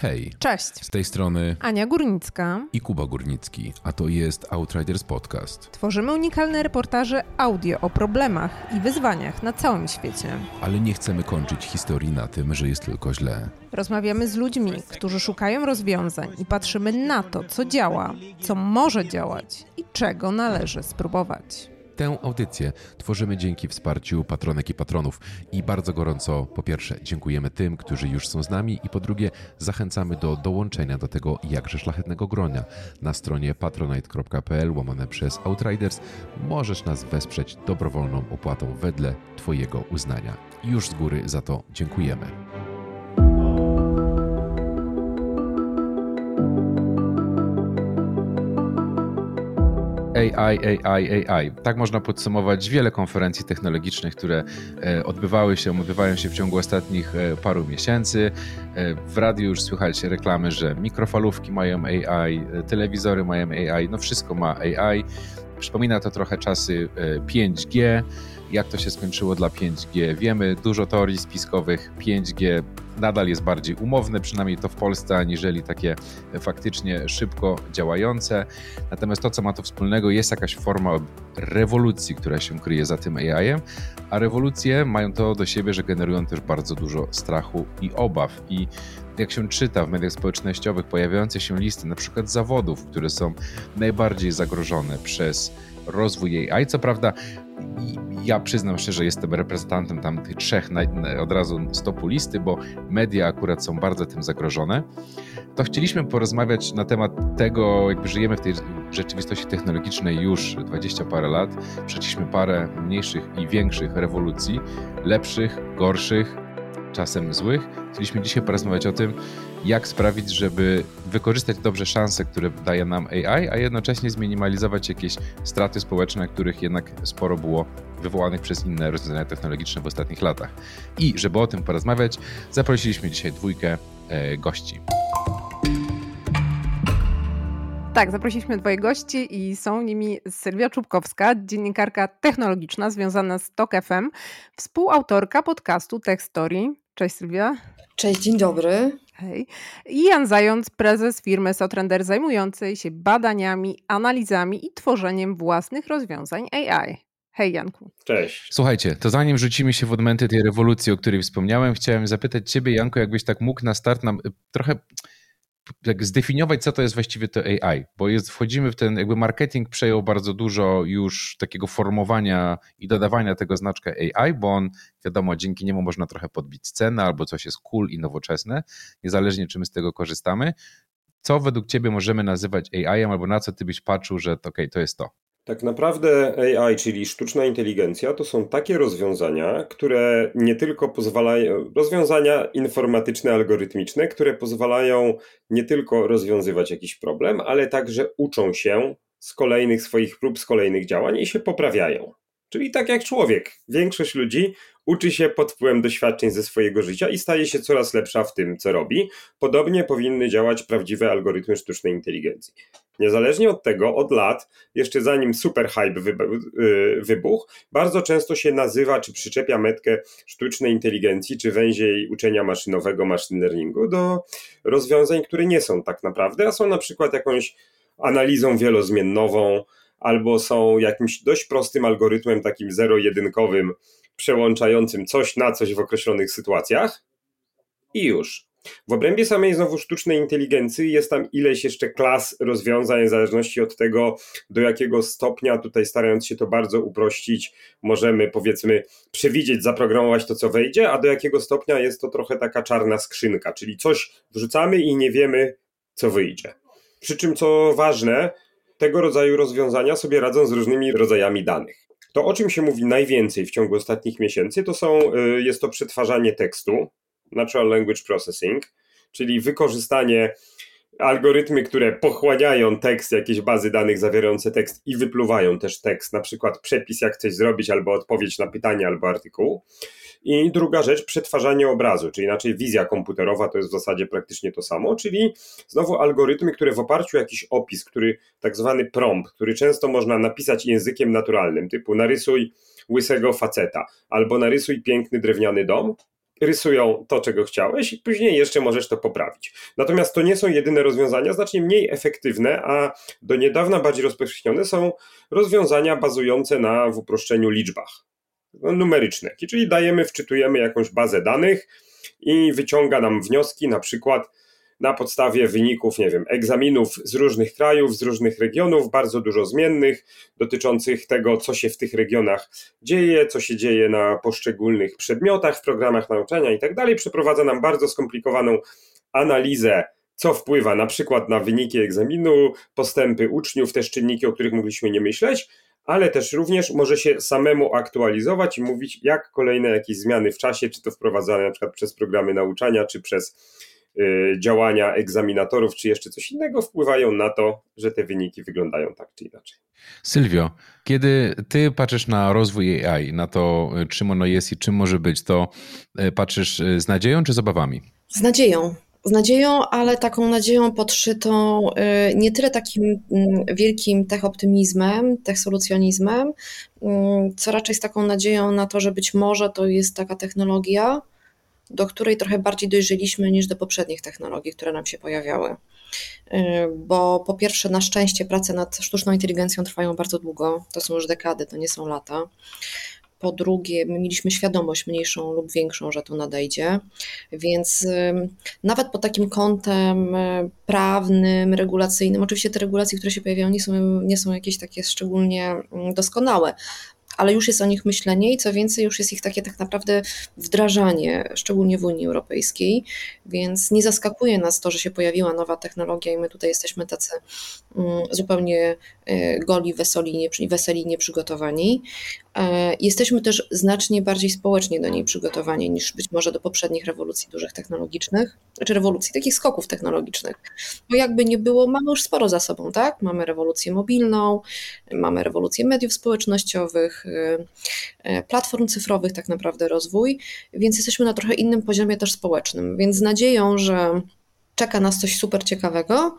Hej. Cześć. Z tej strony Ania Górnicka i Kuba Górnicki, a to jest Outriders Podcast. Tworzymy unikalne reportaże audio o problemach i wyzwaniach na całym świecie. Ale nie chcemy kończyć historii na tym, że jest tylko źle. Rozmawiamy z ludźmi, którzy szukają rozwiązań i patrzymy na to, co działa, co może działać i czego należy spróbować. Tę audycję tworzymy dzięki wsparciu patronek i patronów i bardzo gorąco po pierwsze dziękujemy tym, którzy już są z nami i po drugie zachęcamy do dołączenia do tego jakże szlachetnego gronia. Na stronie patronite.pl łamane przez Outriders możesz nas wesprzeć dobrowolną opłatą wedle Twojego uznania. Już z góry za to dziękujemy. AI, AI, AI. Tak można podsumować wiele konferencji technologicznych, które e, odbywały się, odbywają się w ciągu ostatnich e, paru miesięcy. E, w radiu już słychać reklamy, że mikrofalówki mają AI, telewizory mają AI, no wszystko ma AI. Przypomina to trochę czasy 5G. Jak to się skończyło dla 5G? Wiemy, dużo teorii spiskowych. 5G nadal jest bardziej umowne, przynajmniej to w Polsce, aniżeli takie faktycznie szybko działające. Natomiast to, co ma to wspólnego, jest jakaś forma rewolucji, która się kryje za tym AI-em, a rewolucje mają to do siebie, że generują też bardzo dużo strachu i obaw. I jak się czyta w mediach społecznościowych pojawiające się listy na przykład zawodów, które są najbardziej zagrożone przez rozwój AI. Co prawda, ja przyznam szczerze, jestem reprezentantem tam tych trzech na, na, od razu stopu listy, bo media akurat są bardzo tym zagrożone. To chcieliśmy porozmawiać na temat tego, jakby żyjemy w tej rzeczywistości technologicznej już 20 parę lat. Przeszliśmy parę mniejszych i większych rewolucji, lepszych, gorszych, czasem złych. Chcieliśmy dzisiaj porozmawiać o tym, jak sprawić, żeby wykorzystać dobrze szanse, które daje nam AI, a jednocześnie zminimalizować jakieś straty społeczne, których jednak sporo było wywołanych przez inne rozwiązania technologiczne w ostatnich latach. I żeby o tym porozmawiać, zaprosiliśmy dzisiaj dwójkę e, gości. Tak, zaprosiliśmy dwoje gości i są nimi Sylwia Czubkowska, dziennikarka technologiczna związana z TOK FM, współautorka podcastu Tech Story. Cześć Sylwia. Cześć, dzień dobry. Hej. I Jan Zając, prezes firmy Sotrender zajmującej się badaniami, analizami i tworzeniem własnych rozwiązań AI. Hej Janku. Cześć. Słuchajcie, to zanim rzucimy się w odmęty tej rewolucji, o której wspomniałem, chciałem zapytać Ciebie, Janku, jakbyś tak mógł na start nam y, trochę jak zdefiniować, co to jest właściwie to AI, bo jest, wchodzimy w ten, jakby marketing przejął bardzo dużo już takiego formowania i dodawania tego znaczka AI, bo on, wiadomo, dzięki niemu można trochę podbić cenę albo coś jest cool i nowoczesne, niezależnie czy my z tego korzystamy. Co według Ciebie możemy nazywać AI, albo na co Ty byś patrzył, że to, okay, to jest to? Tak naprawdę AI, czyli sztuczna inteligencja, to są takie rozwiązania, które nie tylko pozwalają, rozwiązania informatyczne, algorytmiczne, które pozwalają nie tylko rozwiązywać jakiś problem, ale także uczą się z kolejnych swoich prób, z kolejnych działań i się poprawiają. Czyli tak jak człowiek. Większość ludzi uczy się pod wpływem doświadczeń ze swojego życia i staje się coraz lepsza w tym, co robi. Podobnie powinny działać prawdziwe algorytmy sztucznej inteligencji. Niezależnie od tego, od lat, jeszcze zanim super hype y, wybuchł, bardzo często się nazywa czy przyczepia metkę sztucznej inteligencji czy węziej uczenia maszynowego, machine learningu do rozwiązań, które nie są tak naprawdę, a są na przykład jakąś analizą wielozmiennową, albo są jakimś dość prostym algorytmem, takim zero-jedynkowym, przełączającym coś na coś w określonych sytuacjach i już. W obrębie samej znowu sztucznej inteligencji jest tam ileś jeszcze klas rozwiązań, w zależności od tego, do jakiego stopnia, tutaj starając się to bardzo uprościć, możemy powiedzmy przewidzieć, zaprogramować to, co wejdzie, a do jakiego stopnia jest to trochę taka czarna skrzynka, czyli coś wrzucamy i nie wiemy, co wyjdzie. Przy czym, co ważne, tego rodzaju rozwiązania sobie radzą z różnymi rodzajami danych. To, o czym się mówi najwięcej w ciągu ostatnich miesięcy, to są, y, jest to przetwarzanie tekstu, Natural Language Processing, czyli wykorzystanie algorytmy, które pochłaniają tekst, jakieś bazy danych zawierające tekst i wypluwają też tekst, na przykład przepis, jak coś zrobić, albo odpowiedź na pytanie, albo artykuł. I druga rzecz, przetwarzanie obrazu, czyli inaczej wizja komputerowa to jest w zasadzie praktycznie to samo, czyli znowu algorytmy, które w oparciu o jakiś opis, który tak zwany prompt, który często można napisać językiem naturalnym, typu narysuj łysego faceta, albo narysuj piękny drewniany dom, rysują to, czego chciałeś, i później jeszcze możesz to poprawić. Natomiast to nie są jedyne rozwiązania, znacznie mniej efektywne, a do niedawna bardziej rozpowszechnione są rozwiązania bazujące na w uproszczeniu liczbach numeryczne, czyli dajemy, wczytujemy jakąś bazę danych i wyciąga nam wnioski, na przykład na podstawie wyników, nie wiem, egzaminów z różnych krajów, z różnych regionów, bardzo dużo zmiennych dotyczących tego, co się w tych regionach dzieje, co się dzieje na poszczególnych przedmiotach, w programach nauczania i tak dalej. Przeprowadza nam bardzo skomplikowaną analizę co wpływa na przykład na wyniki egzaminu, postępy uczniów, też czynniki, o których mogliśmy nie myśleć, ale też również może się samemu aktualizować i mówić, jak kolejne jakieś zmiany w czasie, czy to wprowadzane na przykład przez programy nauczania, czy przez Y, działania egzaminatorów, czy jeszcze coś innego wpływają na to, że te wyniki wyglądają tak czy inaczej. Sylwio, kiedy ty patrzysz na rozwój AI, na to, czym ono jest i czym może być, to y, patrzysz y, z nadzieją czy z obawami? Z nadzieją. Z nadzieją, ale taką nadzieją podszytą nie tyle takim mm, wielkim tech-optymizmem, tech-solucjonizmem, mm, co raczej z taką nadzieją na to, że być może to jest taka technologia, do której trochę bardziej dojrzeliśmy niż do poprzednich technologii, które nam się pojawiały. Y, bo po pierwsze, na szczęście prace nad sztuczną inteligencją trwają bardzo długo, to są już dekady, to nie są lata. Po drugie, my mieliśmy świadomość mniejszą lub większą, że to nadejdzie, więc nawet pod takim kątem y, prawnym, regulacyjnym, oczywiście te regulacje, które się pojawiają, nie są, nie są jakieś takie szczególnie mm, doskonałe, ale już jest o nich myślenie i co więcej, już jest ich takie tak naprawdę wdrażanie, szczególnie w Unii Europejskiej, więc nie zaskakuje nas to, że się pojawiła nowa technologia i my tutaj jesteśmy tacy mm, zupełnie e, goli, weseli nieprzygotowani. E, jesteśmy też znacznie bardziej społecznie do niej przygotowani niż być może do poprzednich rewolucji dużych technologicznych, czy rewolucji, takich skoków technologicznych. Bo jakby nie było, mamy już sporo za sobą, tak? Mamy rewolucję mobilną, mamy rewolucję mediów społecznościowych, y, y, platform cyfrowych, tak naprawdę rozwój, więc jesteśmy na trochę innym poziomie też społecznym. Więc z nadzieją, że czeka nas coś super ciekawego,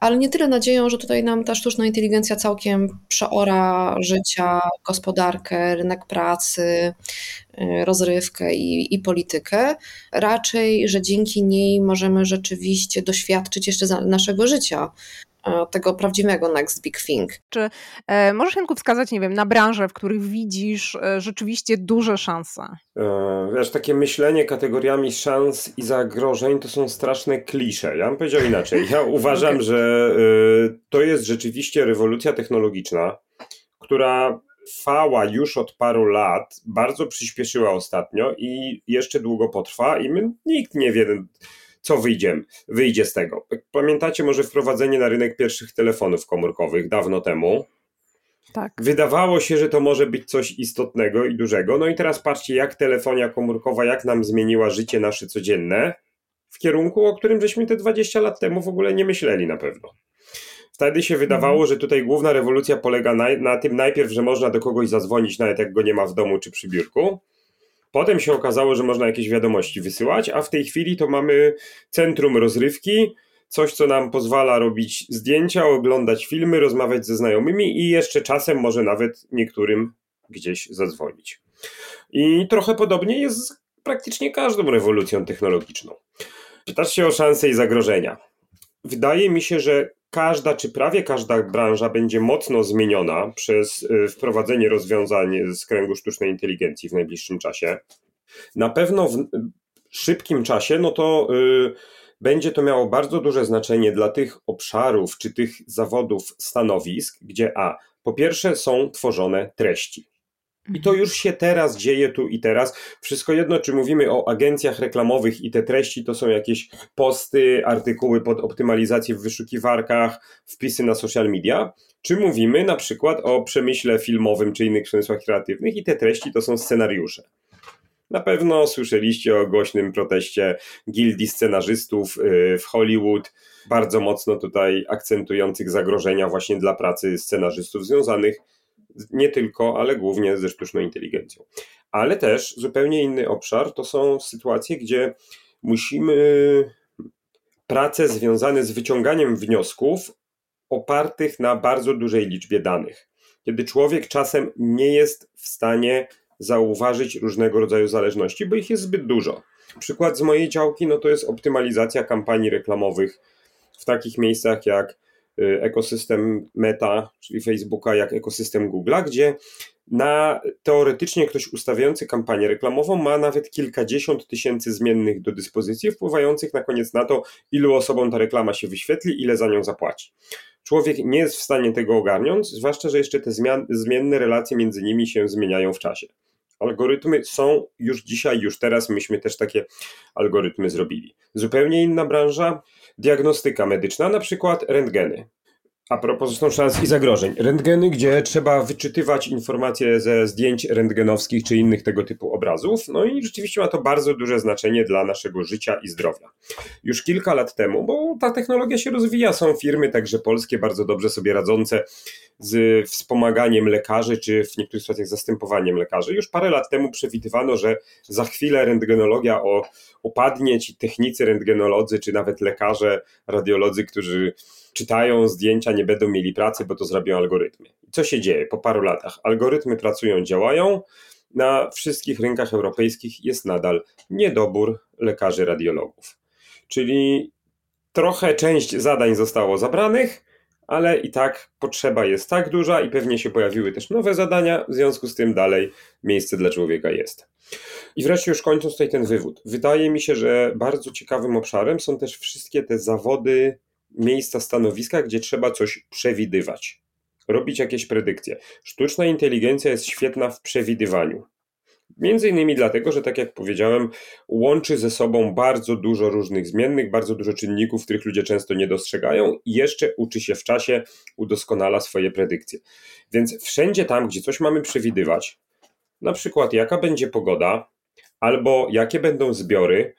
ale nie tyle nadzieją, że tutaj nam ta sztuczna inteligencja całkiem przeora życia, gospodarkę, rynek pracy, y, rozrywkę i, i politykę. Raczej, że dzięki niej możemy rzeczywiście doświadczyć jeszcze naszego życia, tego prawdziwego next big thing. Czy e, możesz Janku wskazać, nie wiem, na branże, w których widzisz e, rzeczywiście duże szanse? E, wiesz, takie myślenie kategoriami szans i zagrożeń to są straszne klisze. Ja bym powiedział inaczej. Ja uważam, okay. że e, to jest rzeczywiście rewolucja technologiczna, która trwała już od paru lat, bardzo przyspieszyła ostatnio i jeszcze długo potrwa i my, nikt nie wie co wyjdzie, wyjdzie z tego. Pamiętacie może wprowadzenie na rynek pierwszych telefonów komórkowych dawno temu? Tak. Wydawało się, że to może być coś istotnego i dużego. No i teraz patrzcie, jak telefonia komórkowa, jak nam zmieniła życie nasze codzienne w kierunku, o którym żeśmy te 20 lat temu w ogóle nie myśleli na pewno. Wtedy się wydawało, mhm. że tutaj główna rewolucja polega na, na, tym najpierw, że można do kogoś zadzwonić, nawet jak go nie ma w domu czy przy biurku. Potem się okazało, że można jakieś wiadomości wysyłać, a w tej chwili to mamy centrum rozrywki, coś, co nam pozwala robić zdjęcia, oglądać filmy, rozmawiać ze znajomymi i jeszcze czasem może nawet niektórym gdzieś zadzwonić. I trochę podobnie jest z praktycznie każdą rewolucją technologiczną. Pytasz się o szanse i zagrożenia. Wydaje mi się, że każda, czy prawie każda branża będzie mocno zmieniona przez y, wprowadzenie rozwiązań z kręgu sztucznej inteligencji w najbliższym czasie. Na pewno w szybkim czasie, no to y, będzie to miało bardzo duże znaczenie dla tych obszarów czy tych zawodów, stanowisk, gdzie A, po pierwsze są tworzone treści. I to już się teraz dzieje tu i teraz. Wszystko jedno, czy mówimy o agencjach reklamowych i te treści to są jakieś posty, artykuły pod optymalizację w wyszukiwarkach, wpisy na social media, czy mówimy na przykład o przemyśle filmowym czy innych przemysłach kreatywnych i te treści to są scenariusze. Na pewno słyszeliście o głośnym proteście gildii scenarzystów y, w Hollywood, bardzo mocno tutaj akcentujących zagrożenia właśnie dla pracy scenarzystów związanych nie tylko, ale głównie ze sztuczną inteligencją. Ale też zupełnie inny obszar to są sytuacje, gdzie musimy prace związane z wyciąganiem wniosków opartych na bardzo dużej liczbie danych. Kiedy człowiek czasem nie jest w stanie zauważyć różnego rodzaju zależności, bo ich jest zbyt dużo. Przykład z mojej działki no to jest optymalizacja kampanii reklamowych w takich miejscach jak ekosystem Meta, czyli Facebooka, jak ekosystem Google'a, gdzie na teoretycznie ktoś ustawiający kampanię reklamową ma nawet kilkadziesiąt tysięcy zmiennych do dyspozycji, wpływających na koniec na to, ilu osobom ta reklama się wyświetli, ile za nią zapłaci. Człowiek nie jest w stanie tego ogarnąć, zwłaszcza, że jeszcze te zmian, zmienne relacje między nimi się zmieniają w czasie. Algorytmy są już dzisiaj, już teraz, myśmy też takie algorytmy zrobili. Zupełnie inna branża, diagnostyka medyczna, na przykład rentgeny. A propos zresztą szans i zagrożeń. Rentgeny, gdzie trzeba wyczytywać informacje ze zdjęć rentgenowskich czy innych tego typu obrazów. No i rzeczywiście ma to bardzo duże znaczenie dla naszego życia i zdrowia. Już kilka lat temu, bo ta technologia się rozwija, są firmy także polskie bardzo dobrze sobie radzące z wspomaganiem lekarzy, czy w niektórych sytuacjach zastępowaniem lekarzy. Już parę lat temu przewidywano, że za chwilę rentgenologia opadnie, ci technicy rentgenolodzy, czy nawet lekarze, radiolodzy, którzy czytają zdjęcia, nie będą mieli pracy, bo to zrobią algorytmy. Co się dzieje po paru latach? Algorytmy pracują, działają. Na wszystkich rynkach europejskich jest nadal niedobór lekarzy radiologów. Czyli trochę część zadań zostało zabranych, ale i tak potrzeba jest tak duża i pewnie się pojawiły też nowe zadania, w związku z tym dalej miejsce dla człowieka jest. I wreszcie już kończąc tutaj ten wywód. Wydaje mi się, że bardzo ciekawym obszarem są też wszystkie te zawody miejsca, stanowiska, gdzie trzeba coś przewidywać, robić jakieś predykcje. Sztuczna inteligencja jest świetna w przewidywaniu. Między innymi dlatego, że tak jak powiedziałem, łączy ze sobą bardzo dużo różnych zmiennych, bardzo dużo czynników, których ludzie często nie dostrzegają i jeszcze uczy się w czasie, udoskonala swoje predykcje. Więc wszędzie tam, gdzie coś mamy przewidywać, na przykład jaka będzie pogoda, albo jakie będą zbiory,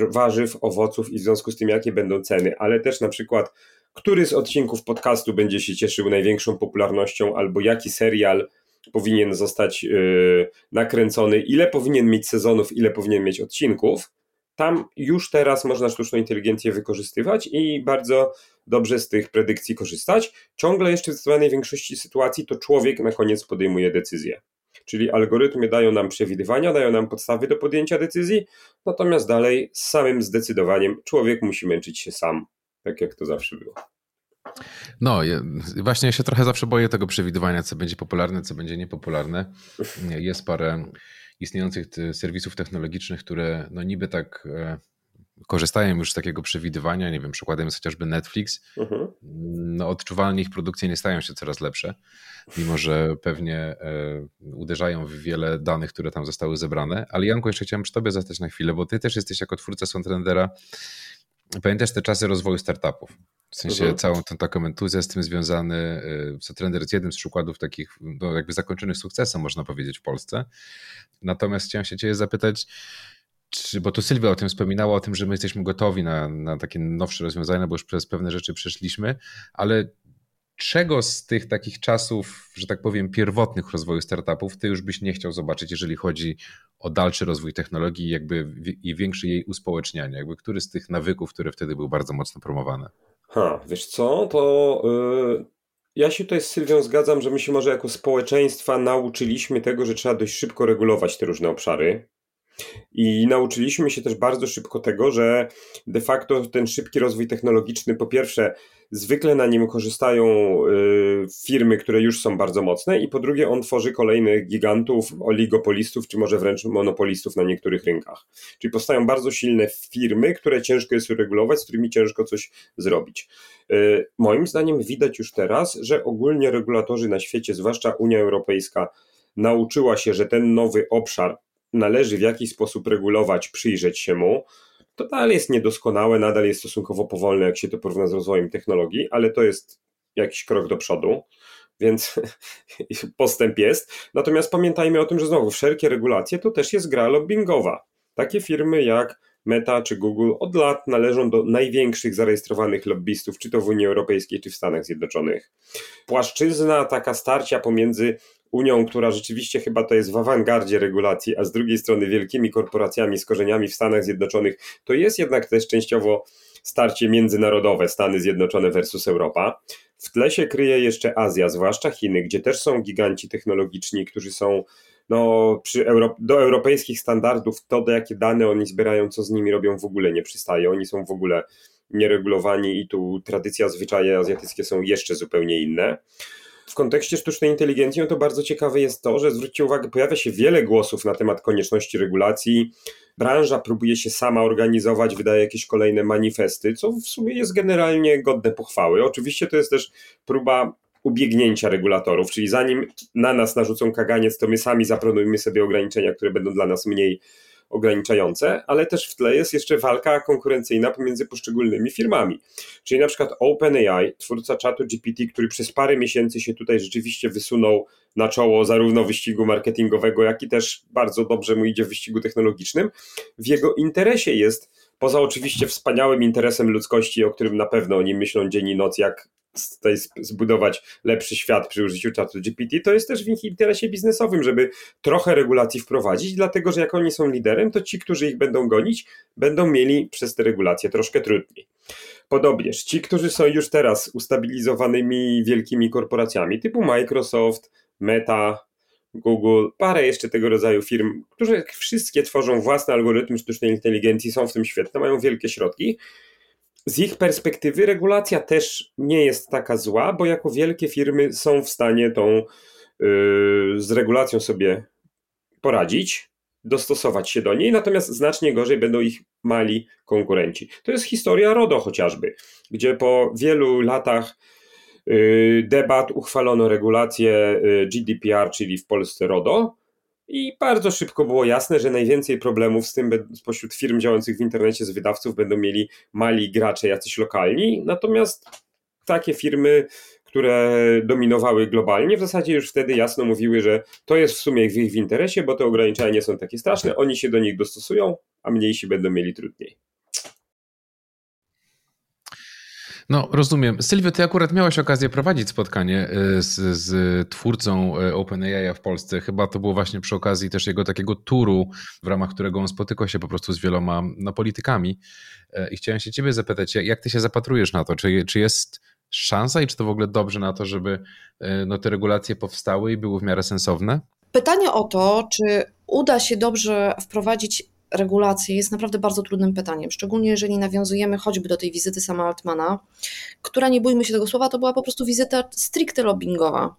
warzyw, owoców i w związku z tym jakie będą ceny, ale też na przykład który z odcinków podcastu będzie się cieszył największą popularnością albo jaki serial powinien zostać yy, nakręcony, ile powinien mieć sezonów, ile powinien mieć odcinków. Tam już teraz można sztuczną inteligencję wykorzystywać i bardzo dobrze z tych predykcji korzystać. Ciągle jeszcze w zdecydowanej większości sytuacji to człowiek na koniec podejmuje decyzję. Czyli algorytmy dają nam przewidywania, dają nam podstawy do podjęcia decyzji, natomiast dalej z samym zdecydowaniem człowiek musi męczyć się sam, tak jak to zawsze było. No, właśnie ja się trochę zawsze boję tego przewidywania, co będzie popularne, co będzie niepopularne. Jest parę istniejących serwisów technologicznych, które no niby tak e, korzystają już z takiego przewidywania, nie wiem, przykładem jest chociażby Netflix, mhm. no odczuwalnie ich produkcje nie stają się coraz lepsze, mimo że pewnie e, uderzają w wiele danych, które tam zostały zebrane. Ale Janku, jeszcze chciałem przy tobie zostać na chwilę, bo ty też jesteś jako twórca Sontrendera, pamiętasz te czasy rozwoju startupów. W sensie mhm. całą tą taką entuzjazm związany. E, Sotrender jest jednym z przykładów takich no, jakby zakończonych sukcesem, można powiedzieć, w Polsce. Natomiast chciałem się cię zapytać, czy, bo tu Sylwia o tym wspominała, o tym, że my jesteśmy gotowi na, na takie nowsze rozwiązania, bo już przez pewne rzeczy przeszliśmy, ale czego z tych takich czasów, że tak powiem, pierwotnych rozwoju startupów ty już byś nie chciał zobaczyć, jeżeli chodzi o dalszy rozwój technologii jakby i większe jej uspołecznianie? Jakby który z tych nawyków, które wtedy były bardzo mocno promowane? Ha, wiesz co, to yy, ja się tutaj z Sylwią zgadzam, że my się może jako społeczeństwa nauczyliśmy tego, że trzeba dość szybko regulować te różne obszary. I nauczyliśmy się też bardzo szybko tego, że de facto ten szybki rozwój technologiczny, po pierwsze, zwykle na nim korzystają y, firmy, które już są bardzo mocne, i po drugie, on tworzy kolejnych gigantów, oligopolistów, czy może wręcz monopolistów na niektórych rynkach. Czyli powstają bardzo silne firmy, które ciężko jest uregulować, z którymi ciężko coś zrobić. Y, moim zdaniem widać już teraz, że ogólnie regulatorzy na świecie, zwłaszcza Unia Europejska, nauczyła się, że ten nowy obszar należy w jakiś sposób regulować, przyjrzeć się mu. To dalej jest niedoskonałe, nadal jest stosunkowo powolne, jak się to porówna z rozwojem technologii, ale to jest jakiś krok do przodu, więc postęp jest. Natomiast pamiętajmy o tym, że znowu wszelkie regulacje to też jest gra lobbyingowa. Takie firmy jak Meta czy Google od lat należą do największych zarejestrowanych lobbystów, czy to w Unii Europejskiej, czy w Stanach Zjednoczonych. Płaszczyzna taka starcia pomiędzy Unią, która rzeczywiście chyba to jest w awangardzie regulacji, a z drugiej strony wielkimi korporacjami z korzeniami w Stanach Zjednoczonych, to jest jednak też częściowo starcie międzynarodowe Stany Zjednoczone versus Europa. W tle się kryje jeszcze Azja, zwłaszcza Chiny, gdzie też są giganci technologiczni, którzy są no, Euro, do europejskich standardów to, do jakie dane oni zbierają, co z nimi robią, w ogóle nie przystaje. Oni są w ogóle nieregulowani i tu tradycja, zwyczaje azjatyckie są jeszcze zupełnie inne. W kontekście sztucznej inteligencji, no to bardzo ciekawe jest to, że zwróćcie uwagę, pojawia się wiele głosów na temat konieczności regulacji. Branża próbuje się sama organizować, wydaje jakieś kolejne manifesty, co w sumie jest generalnie godne pochwały. Oczywiście to jest też próba ubiegnięcia regulatorów, czyli zanim na nas narzucą kaganiec, to my sami zaplanujemy sobie ograniczenia, które będą dla nas mniej ograniczające, ale też w tle jest jeszcze walka konkurencyjna pomiędzy poszczególnymi firmami. Czyli na przykład OpenAI, twórca czatu GPT, który przez parę miesięcy się tutaj rzeczywiście wysunął na czoło zarówno wyścigu marketingowego, jak i też bardzo dobrze mu idzie w wyścigu technologicznym, w jego interesie jest poza oczywiście wspaniałym interesem ludzkości, o którym na pewno oni myślą dzień i noc, jak tutaj zbudować lepszy świat przy użyciu czatu GPT, to jest też w ich interesie biznesowym, żeby trochę regulacji wprowadzić, dlatego że jak oni są liderem, to ci, którzy ich będą gonić, będą mieli przez te regulacje troszkę trudniej. Podobnież ci, którzy są już teraz ustabilizowanymi wielkimi korporacjami typu Microsoft, Meta, Google, parę jeszcze tego rodzaju firm, które wszystkie tworzą własne algorytmy sztucznej inteligencji, są w tym świetne, mają wielkie środki, z ich perspektywy regulacja też nie jest taka zła, bo jako wielkie firmy są w stanie tą yy, z regulacją sobie poradzić, dostosować się do niej, natomiast znacznie gorzej będą ich mali konkurenci. To jest historia RODO chociażby, gdzie po wielu latach yy, debat uchwalono regulację yy, GDPR, czyli w Polsce RODO, i bardzo szybko było jasne, że najwięcej problemów z tym spośród firm działających w internecie z wydawców będą mieli mali gracze, jacyś lokalni. Natomiast takie firmy, które dominowały globalnie, w zasadzie już wtedy jasno mówiły, że to jest w sumie w ich interesie, bo te ograniczenia nie są takie straszne, oni się do nich dostosują, a mniejsi będą mieli trudniej. No, rozumiem. Sylwia, ty akurat miałaś okazję prowadzić spotkanie y, z, z twórcą y, OpenAI w Polsce. Chyba to było właśnie przy okazji też jego takiego turu, w ramach którego on spotykał się po prostu z wieloma no, politykami. Y, I chciałem się ciebie zapytać, jak ty się zapatrujesz na to? Czy, czy jest szansa i czy to w ogóle dobrze na to, żeby no, te regulacje powstały i były w miarę sensowne? Pytanie o to, czy uda się dobrze wprowadzić regulacji jest naprawdę bardzo trudnym pytaniem, szczególnie jeżeli nawiązujemy choćby do tej wizyty sama Altmana, która, nie bójmy się tego słowa, to była po prostu wizyta stricte lobbyingowa.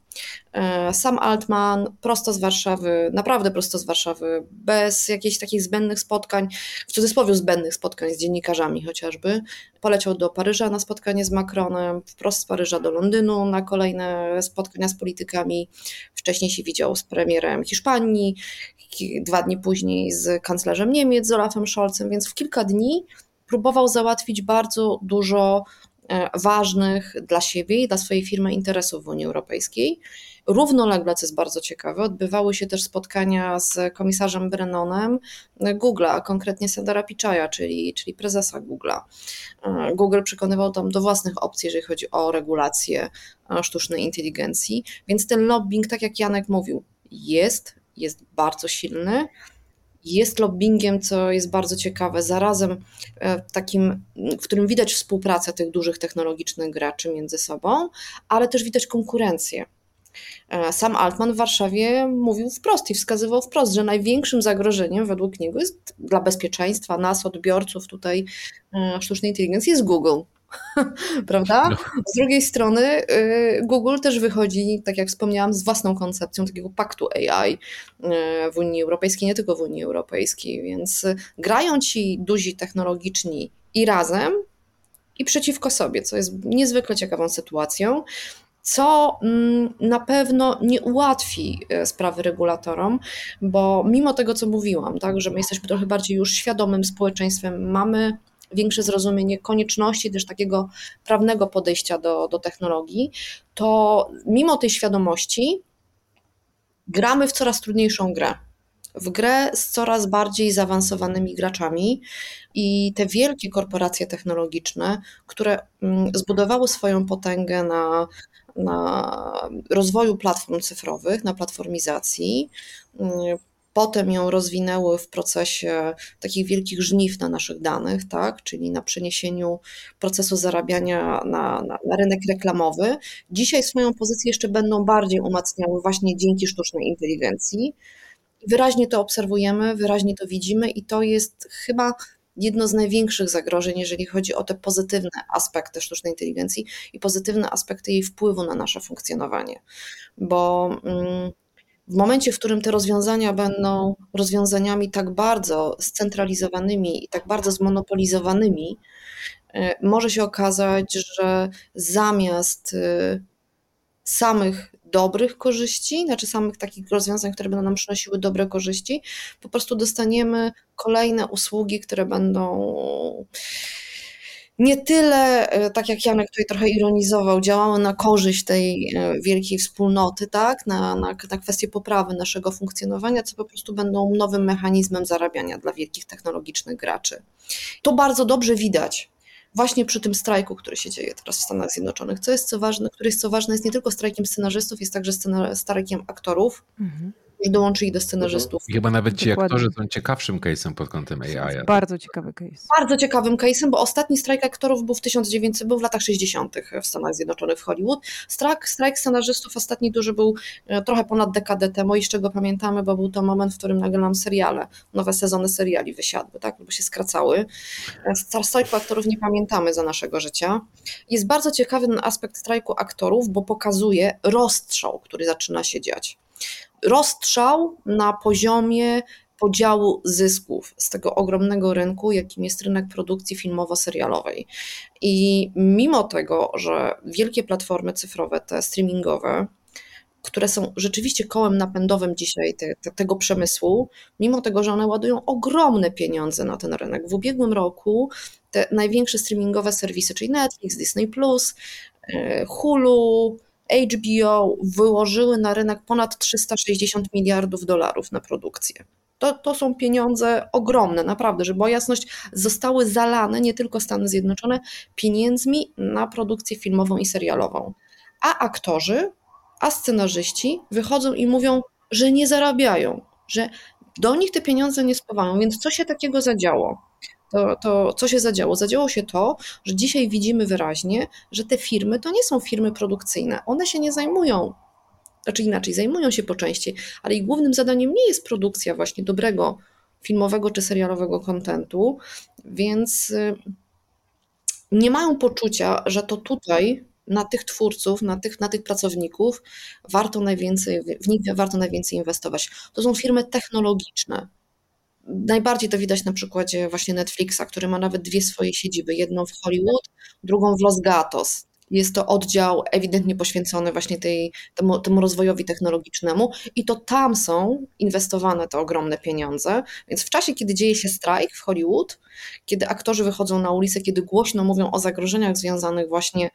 E, sam Altman prosto z Warszawy, naprawdę prosto z Warszawy, bez jakichś takich zbędnych spotkań, w cudzysłowie zbędnych spotkań z dziennikarzami chociażby, poleciał do Paryża na spotkanie z Macronem, wprost z Paryża do Londynu na kolejne spotkania z politykami. Wcześniej się widział z premierem Hiszpanii, dwa dni później z kanclerzem Niemiec, z Olafem Scholzem, więc w kilka dni próbował załatwić bardzo dużo e, ważnych dla siebie i dla swojej firmy interesów w Unii Europejskiej. Równolegle, co jest bardzo ciekawe, odbywały się też spotkania z komisarzem Brennonem Google'a, a konkretnie Sandara Pichaja, czyli, czyli prezesa Google'a. E, Google przekonywał tam do własnych opcji, jeżeli chodzi o regulację e, sztucznej inteligencji, więc ten lobbying, tak jak Janek mówił, jest jest bardzo silny. Jest lobbyingiem, co jest bardzo ciekawe, zarazem e, takim, w którym widać współpracę tych dużych technologicznych graczy między sobą, ale też widać konkurencję. E, sam Altman w Warszawie mówił wprost i wskazywał wprost, że największym zagrożeniem według niego jest dla bezpieczeństwa nas, odbiorców tutaj e, sztucznej inteligencji jest Google. prawda? No. Z drugiej strony y, Google też wychodzi, tak jak wspomniałam, z własną koncepcją takiego paktu AI y, w Unii Europejskiej, nie tylko w Unii Europejskiej, więc grają ci duzi technologiczni i razem, i przeciwko sobie, co jest niezwykle ciekawą sytuacją co mm, na pewno nie ułatwi y, sprawy regulatorom, bo mimo tego, co mówiłam, tak, że my jesteśmy trochę bardziej już świadomym społeczeństwem, mamy większe zrozumienie konieczności też takiego prawnego podejścia do, do technologii, to mimo tej świadomości gramy w coraz trudniejszą grę. W grę z coraz bardziej zaawansowanymi graczami i te wielkie korporacje technologiczne, które mm, zbudowały swoją potęgę na, na rozwoju platform cyfrowych, na platformizacji, mm, potem ją rozwinęły w procesie takich wielkich żniw na naszych danych, tak? czyli na przeniesieniu procesu zarabiania na, na, na rynek reklamowy. Dzisiaj swoją pozycję jeszcze będą bardziej umacniały właśnie dzięki sztucznej inteligencji. Wyraźnie to obserwujemy, wyraźnie to widzimy i to jest chyba jedno z największych zagrożeń, jeżeli chodzi o te pozytywne aspekty sztucznej inteligencji i pozytywne aspekty jej wpływu na nasze funkcjonowanie. Bo mm, w momencie, w którym te rozwiązania będą rozwiązaniami tak bardzo scentralizowanymi i tak bardzo zmonopolizowanymi, y, może się okazać, że zamiast y, samych dobrych korzyści, znaczy samych takich rozwiązań, które będą nam przynosiły dobre korzyści, po prostu dostaniemy kolejne usługi, które będą nie tyle, e, tak jak Janek tutaj trochę ironizował, działały na korzyść tej e, wielkiej wspólnoty, tak, na, na, na kwestię poprawy naszego funkcjonowania, co po prostu będą nowym mechanizmem zarabiania dla wielkich technologicznych graczy. To bardzo dobrze widać właśnie przy tym strajku, który się dzieje teraz w Stanach Zjednoczonych. Co jest co ważne, który jest co ważne, jest nie tylko strajkiem scenarzystów, jest także strajkiem aktorów. Mhm już dołączyli do scenarzystów. I chyba nawet ci Dokładnie. aktorzy są ciekawszym case'em pod kątem AI. Bardzo ciekawy case. Bardzo ciekawym case'em, bo ostatni strajk aktorów był w 1900, był w latach 60. w Stanach Zjednoczonych, w Hollywood. Strajk, strajk scenarzystów ostatni duży był e, trochę ponad dekadę temu i z czego pamiętamy, bo był to moment, w którym nagle nam seriale, nowe sezony seriali wysiadły, tak, bo się skracały. E, strajku aktorów nie pamiętamy za naszego życia. Jest bardzo ciekawy ten aspekt strajku aktorów, bo pokazuje rozstrzał, który zaczyna się dziać rozstrzał na poziomie podziału zysków z tego ogromnego rynku, jakim jest rynek produkcji filmowo-serialowej. I mimo tego, że wielkie platformy cyfrowe, te streamingowe, które są rzeczywiście kołem napędowym dzisiaj te, te, tego przemysłu, mimo tego, że one ładują ogromne pieniądze na ten rynek. W ubiegłym roku te największe streamingowe serwisy, czyli Netflix, Disney, e, Hulu, HBO wyłożyły na rynek ponad 360 miliardów dolarów na produkcję. To, to są pieniądze ogromne, naprawdę, żeby była jasność, zostały zalane nie tylko Stany Zjednoczone pieniędzmi na produkcję filmową i serialową. A aktorzy, a scenarzyści wychodzą i mówią, że nie zarabiają, że do nich te pieniądze nie spływają. Więc co się takiego zadziało? To, to co się zadziało? Zadziało się to, że dzisiaj widzimy wyraźnie, że te firmy to nie są firmy produkcyjne. One się nie zajmują, znaczy inaczej, zajmują się po części, ale ich głównym zadaniem nie jest produkcja właśnie dobrego filmowego czy serialowego kontentu, więc y, nie mają poczucia, że to tutaj na tych twórców, na tych, na tych pracowników warto najwięcej, w nich warto najwięcej inwestować. To są firmy technologiczne. Najbardziej to widać na przykładzie właśnie Netflixa, który ma nawet dwie swoje siedziby, jedną w Hollywood, drugą w Los Gatos. Jest to oddział ewidentnie poświęcony właśnie tej, temu, temu rozwojowi technologicznemu i to tam są inwestowane te ogromne pieniądze. Więc w czasie, kiedy dzieje się strajk w Hollywood, kiedy aktorzy wychodzą na ulicę, kiedy głośno mówią o zagrożeniach związanych właśnie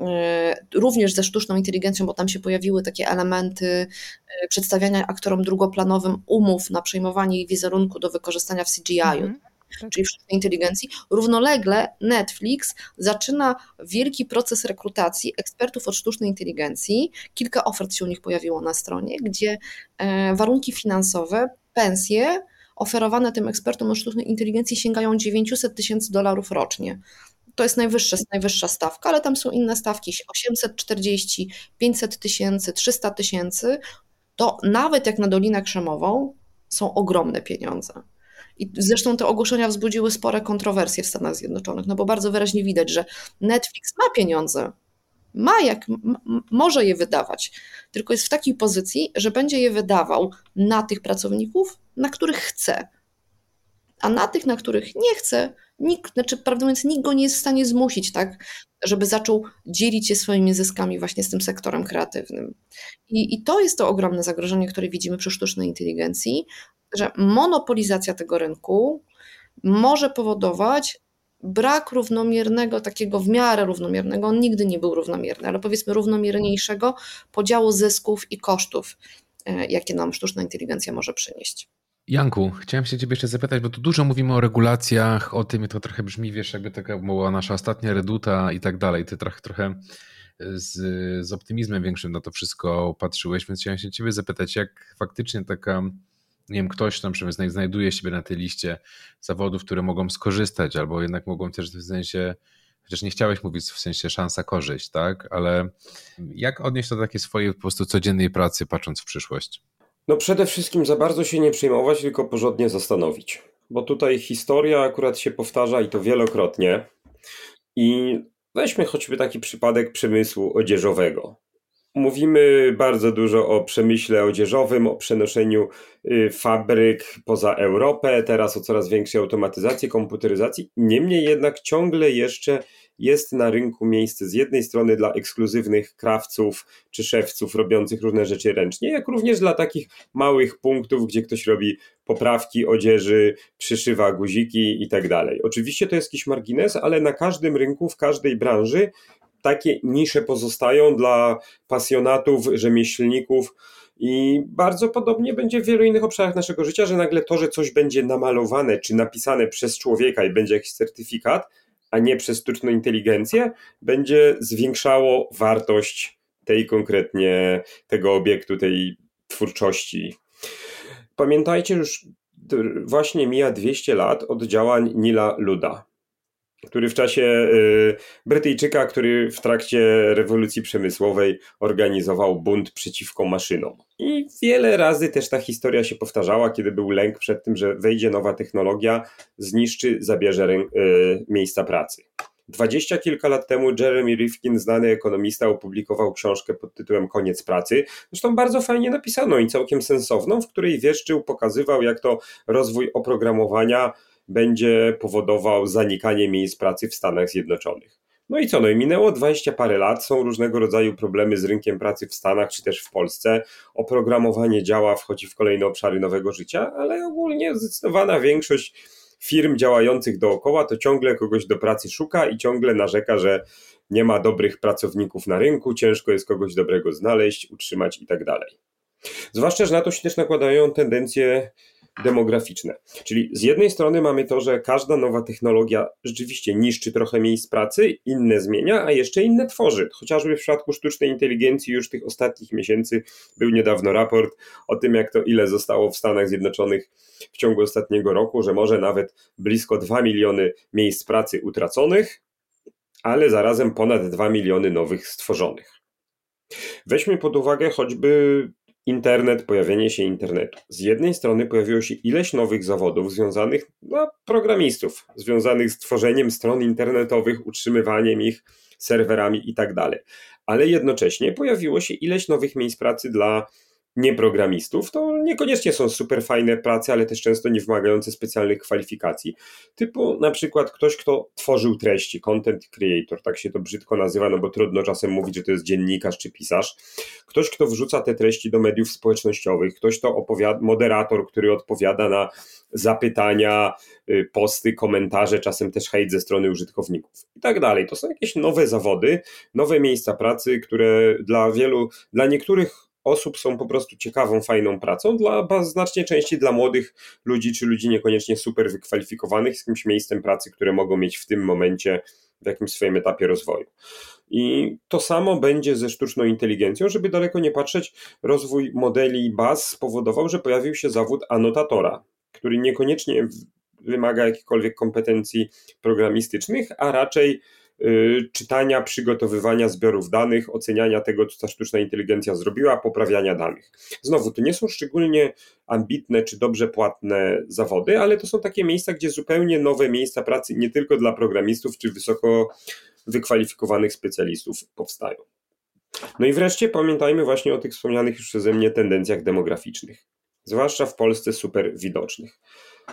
e, również ze sztuczną inteligencją, bo tam się pojawiły takie elementy e, przedstawiania aktorom drugoplanowym umów na przejmowanie ich wizerunku do wykorzystania w CGI. Mhm tak. Czyli w sztucznej inteligencji, równolegle Netflix zaczyna wielki proces rekrutacji ekspertów od sztucznej inteligencji. Kilka ofert się u nich pojawiło na stronie, gdzie e, warunki finansowe, pensje oferowane tym ekspertom od sztucznej inteligencji sięgają 900 tysięcy dolarów rocznie. To jest najwyższa, najwyższa stawka, ale tam są inne stawki 840, 500 tysięcy, 300 tysięcy. To nawet jak na Dolinę Krzemową są ogromne pieniądze. I zresztą te ogłoszenia wzbudziły spore kontrowersje w Stanach Zjednoczonych, no bo bardzo wyraźnie widać, że Netflix ma pieniądze, ma jak, może je wydawać, tylko jest w takiej pozycji, że będzie je wydawał na tych pracowników, na których chce. A na tych, na których nie chce, nikt, znaczy prawdę mówiąc, nikt go nie jest w stanie zmusić, tak, żeby zaczął dzielić się swoimi zyskami właśnie z tym sektorem kreatywnym. I, I to jest to ogromne zagrożenie, które widzimy przy sztucznej inteligencji, że monopolizacja tego rynku może powodować brak równomiernego, takiego w miarę równomiernego, on nigdy nie był równomierny, ale powiedzmy równomierniejszego podziału zysków i kosztów, e, jakie nam sztuczna inteligencja może przynieść. Janku, chciałem się ciebie jeszcze zapytać, bo tu dużo mówimy o regulacjach, o tym, to trochę brzmi, wiesz, jakby taka była nasza ostatnia reduta i tak dalej. Ty trochę, trochę z, z optymizmem większym na to wszystko patrzyłeś, więc chciałem się ciebie zapytać, jak faktycznie taka nie wiem, ktoś tam przynajmniej znajduje siebie na tej liście zawodów, które mogą skorzystać, albo jednak mogą też w sensie, chociaż nie chciałeś mówić w sensie szansa korzyść, tak? Ale jak odnieść to do takiej swojej po prostu codziennej pracy, patrząc w przyszłość? No przede wszystkim za bardzo się nie przejmować, tylko porządnie zastanowić. Bo tutaj historia akurat się powtarza i to wielokrotnie. I weźmy choćby taki przypadek przemysłu odzieżowego. Mówimy bardzo dużo o przemyśle odzieżowym, o przenoszeniu y, fabryk poza Europę, teraz o coraz większej automatyzacji, komputeryzacji. Niemniej jednak ciągle jeszcze jest na rynku miejsce z jednej strony dla ekskluzywnych krawców czy szewców robiących różne rzeczy ręcznie, jak również dla takich małych punktów, gdzie ktoś robi poprawki odzieży, przyszywa guziki i tak dalej. Oczywiście to jest jakiś margines, ale na każdym rynku, w każdej branży takie nisze pozostają dla pasjonatów, rzemieślników. I bardzo podobnie będzie w wielu innych obszarach naszego życia, że nagle to, że coś będzie namalowane czy napisane przez człowieka i będzie jakiś certyfikat, a nie przez sztuczną inteligencję, będzie zwiększało wartość tej konkretnie, tego obiektu, tej twórczości. Pamiętajcie, już właśnie mija 200 lat od działań Nila Luda który w czasie y, Brytyjczyka, który w trakcie rewolucji przemysłowej organizował bunt przeciwko maszynom. I wiele razy też ta historia się powtarzała, kiedy był lęk przed tym, że wejdzie nowa technologia, zniszczy, zabierze y, miejsca pracy. Dwadzieścia kilka lat temu Jeremy Rifkin, znany ekonomista, opublikował książkę pod tytułem Koniec pracy. Zresztą bardzo fajnie napisaną i całkiem sensowną, w której wieszczył, pokazywał, jak to rozwój oprogramowania będzie powodował zanikanie miejsc pracy w Stanach Zjednoczonych. No i co, no i minęło 20 parę lat, są różnego rodzaju problemy z rynkiem pracy w Stanach czy też w Polsce. Oprogramowanie działa, wchodzi w kolejne obszary nowego życia, ale ogólnie zdecydowana większość firm działających dookoła to ciągle kogoś do pracy szuka i ciągle narzeka, że nie ma dobrych pracowników na rynku, ciężko jest kogoś dobrego znaleźć, utrzymać i tak dalej. Zwłaszcza, że na to się też nakładają tendencje demograficzne. Czyli z jednej strony mamy to, że każda nowa technologia rzeczywiście niszczy trochę miejsc pracy, inne zmienia, a jeszcze inne tworzy. Chociażby w przypadku sztucznej inteligencji już tych ostatnich miesięcy był niedawno raport o tym, jak to ile zostało w Stanach Zjednoczonych w ciągu ostatniego roku, że może nawet blisko 2 miliony miejsc pracy utraconych, ale zarazem ponad 2 miliony nowych stworzonych. Weźmy pod uwagę choćby internet, pojawienie się internetu. Z jednej strony pojawiło się ileś nowych zawodów związanych, no, programistów, związanych z tworzeniem stron internetowych, utrzymywaniem ich, serwerami i tak. Ale jednocześnie pojawiło się ileś nowych miejsc pracy dla nieprogramistów, to niekoniecznie są super fajne prace, ale też często nie wymagające specjalnych kwalifikacji. Typu na przykład ktoś, kto tworzył treści, content creator, tak się to brzydko nazywa, no bo trudno czasem mówić, że to jest dziennikarz czy pisarz. Ktoś, kto wrzuca te treści do mediów społecznościowych, ktoś, kto opowiada, moderator, który odpowiada na zapytania, y, posty, komentarze, czasem też hejt ze strony użytkowników i tak dalej. To są jakieś nowe zawody, nowe miejsca pracy, które dla wielu, dla niektórych osób są po prostu ciekawą, fajną pracą, dla znacznie częściej dla młodych ludzi, czy ludzi niekoniecznie super wykwalifikowanych, z jakimś miejscem pracy, które mogą mieć w tym momencie w jakimś swoim etapie rozwoju. I to samo będzie ze sztuczną inteligencją, żeby daleko nie patrzeć, rozwój modeli baz spowodował, że pojawił się zawód anotatora, który niekoniecznie wymaga jakichkolwiek kompetencji programistycznych, a raczej czytania, przygotowywania zbiorów danych, oceniania tego, co ta sztuczna inteligencja zrobiła, poprawiania danych. Znowu, to nie są szczególnie ambitne czy dobrze płatne zawody, ale to są takie miejsca, gdzie zupełnie nowe miejsca pracy, nie tylko dla programistów czy wysoko wykwalifikowanych specjalistów powstają. No i wreszcie pamiętajmy właśnie o tych wspomnianych już przeze mnie tendencjach demograficznych, zwłaszcza w Polsce super widocznych.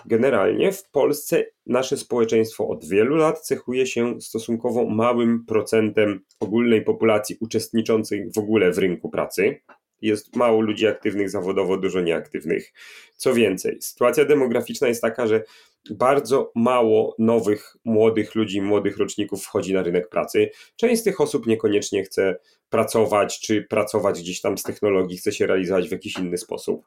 Generalnie w Polsce nasze społeczeństwo od wielu lat cechuje się stosunkowo małym procentem ogólnej populacji uczestniczącej w ogóle w rynku pracy. Jest mało ludzi aktywnych zawodowo, dużo nieaktywnych. Co więcej, sytuacja demograficzna jest taka, że bardzo mało nowych, młodych ludzi, młodych roczników wchodzi na rynek pracy. Część z tych osób niekoniecznie chce pracować, czy pracować gdzieś tam z technologii, chce się realizować w jakiś inny sposób.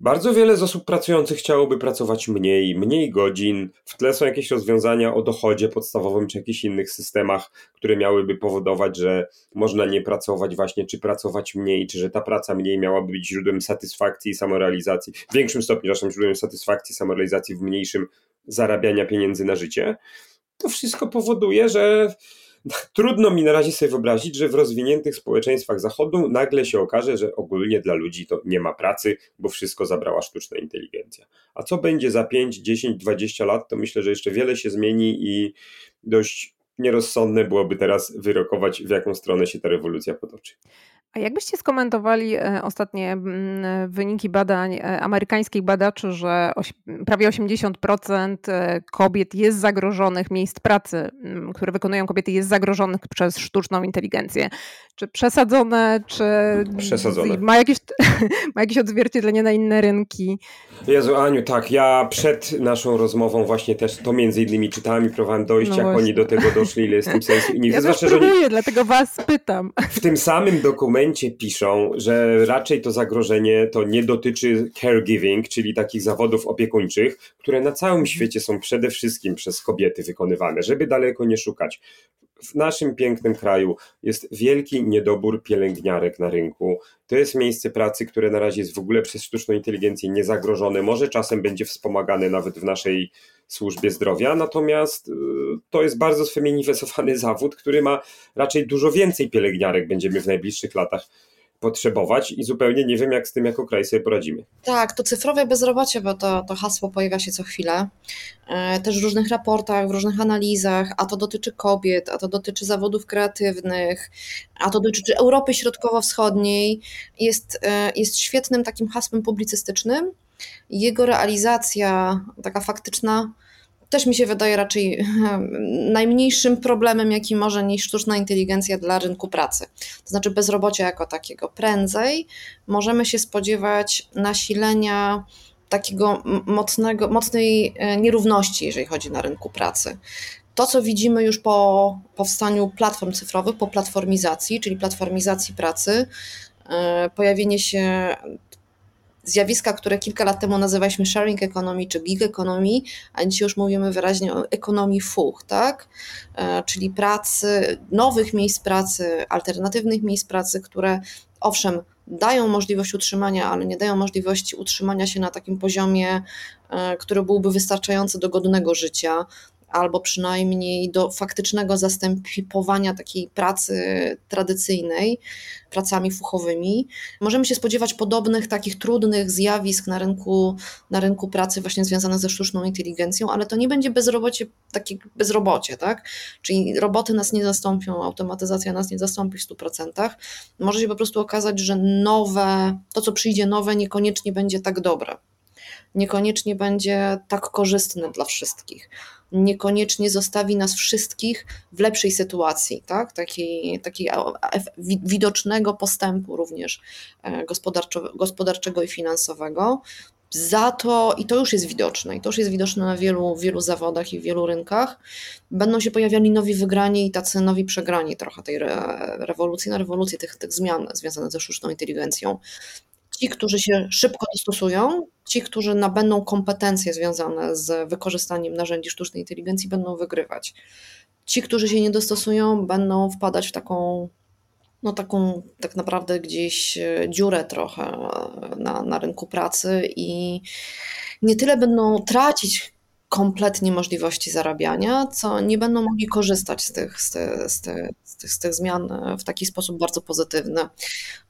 Bardzo wiele z osób pracujących chciałoby pracować mniej, mniej godzin. W tle są jakieś rozwiązania o dochodzie podstawowym czy jakichś innych systemach, które miałyby powodować, że można nie pracować właśnie, czy pracować mniej, czy że ta praca mniej miałaby być źródłem satysfakcji i samorealizacji, w większym stopniu, zresztą źródłem satysfakcji samorealizacji, w mniejszym zarabiania pieniędzy na życie. To wszystko powoduje, że trudno mi na razie sobie wyobrazić, że w rozwiniętych społeczeństwach zachodu nagle się okaże, że ogólnie dla ludzi to nie ma pracy, bo wszystko zabrała sztuczna inteligencja. A co będzie za 5, 10, 20 lat, to myślę, że jeszcze wiele się zmieni i dość nierozsądne byłoby teraz wyrokować, w jaką stronę się ta rewolucja potoczy. A jakbyście skomentowali e, ostatnie mm, wyniki badań e, amerykańskich badaczy, że prawie 80% e, kobiet jest zagrożonych, miejsc pracy, które wykonują kobiety, jest zagrożonych przez sztuczną inteligencję? Czy przesadzone, czy przesadzone. Ma, jakieś, ma jakieś odzwierciedlenie na inne rynki? Jezu, Aniu, tak, ja przed naszą rozmową właśnie też to między innymi czytałem i próbowałem dojść, no jak właśnie. oni do tego doszli, ile jest w tym sensu. I nie ja zwłaszcza, próbuję, że dlatego was pytam. W tym samym dokumencie piszą, że raczej to zagrożenie to nie dotyczy caregiving, czyli takich zawodów opiekuńczych, które na całym świecie są przede wszystkim przez kobiety wykonywane, żeby daleko nie szukać w naszym pięknym kraju jest wielki niedobór pielęgniarek na rynku. To jest miejsce pracy, które na razie jest w ogóle przez sztuczną inteligencję niezagrożone. Może czasem będzie wspomagane nawet w naszej służbie zdrowia, natomiast y, to jest bardzo sfeminiwesowany zawód, który ma raczej dużo więcej pielęgniarek będziemy w najbliższych latach potrzebować i zupełnie nie wiem, jak z tym jako kraj sobie poradzimy. Tak, to cyfrowe bezrobocie, bo to, to hasło pojawia się co chwilę, e, też w różnych raportach, w różnych analizach, a to dotyczy kobiet, a to dotyczy zawodów kreatywnych, a to dotyczy Europy Środkowo-Wschodniej, jest, e, jest świetnym takim hasłem publicystycznym. Jego realizacja, taka faktyczna, też mi się wydaje raczej najmniejszym problemem, jaki może nieść sztuczna inteligencja dla rynku pracy. To znaczy bezrobocia jako takiego. Prędzej możemy się spodziewać nasilenia takiego mocnego, mocnej e, nierówności, jeżeli chodzi na rynku pracy. To, co widzimy już po powstaniu platform cyfrowych, po platformizacji, czyli platformizacji pracy, e, pojawienie się zjawiska, które kilka lat temu nazywaliśmy sharing economy czy gig economy, a dzisiaj już mówimy wyraźnie o ekonomii fuch, tak? E, czyli pracy, nowych miejsc pracy, alternatywnych miejsc pracy, które owszem, dają możliwość utrzymania, ale nie dają możliwości utrzymania się na takim poziomie, e, który byłby wystarczający do godnego życia, albo przynajmniej do faktycznego zastępowania takiej pracy tradycyjnej pracami fuchowymi. Możemy się spodziewać podobnych takich trudnych zjawisk na rynku, na rynku pracy właśnie związanych ze sztuczną inteligencją, ale to nie będzie bezrobocie, takie bezrobocie, tak? Czyli roboty nas nie zastąpią, automatyzacja nas nie zastąpi w 100%. Może się po prostu okazać, że nowe, to co przyjdzie nowe niekoniecznie będzie tak dobre niekoniecznie będzie tak korzystne dla wszystkich niekoniecznie zostawi nas wszystkich w lepszej sytuacji, tak? takiej, takiej widocznego postępu również e, gospodarczego i finansowego. Za to, i to już jest widoczne, i to już jest widoczne na wielu, wielu zawodach i wielu rynkach, będą się pojawiali nowi wygrani i tacy nowi przegrani trochę tej rewolucji na rewolucję, tych, tych zmian związanych ze sztuczną inteligencją ci, którzy się szybko dostosują, ci, którzy nabędą kompetencje związane z wykorzystaniem narzędzi sztucznej inteligencji, będą wygrywać. Ci, którzy się nie dostosują, będą wpadać w taką, no taką tak naprawdę gdzieś e, dziurę trochę na, na rynku pracy i nie tyle będą tracić kompletnie możliwości zarabiania, co nie będą mogli korzystać z tych, z, z, tych, z tych zmian w taki sposób bardzo pozytywny.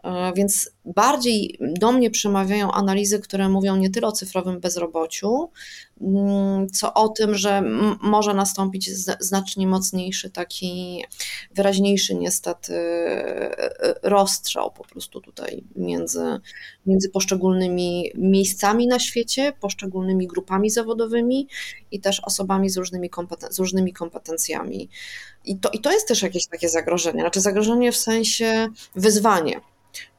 E, więc bardziej do mnie przemawiają analizy, które mówią nie tyle o cyfrowym bezrobociu, mm, co o tym, że może nastąpić znacznie mocniejszy, taki wyraźniejszy niestety e, rozstrzał po prostu tutaj między, między poszczególnymi miejscami na świecie, poszczególnymi grupami zawodowymi i też osobami z różnymi, kompeten- z różnymi kompetencjami. I to, I to jest też jakieś takie zagrożenie, znaczy zagrożenie w sensie wyzwanie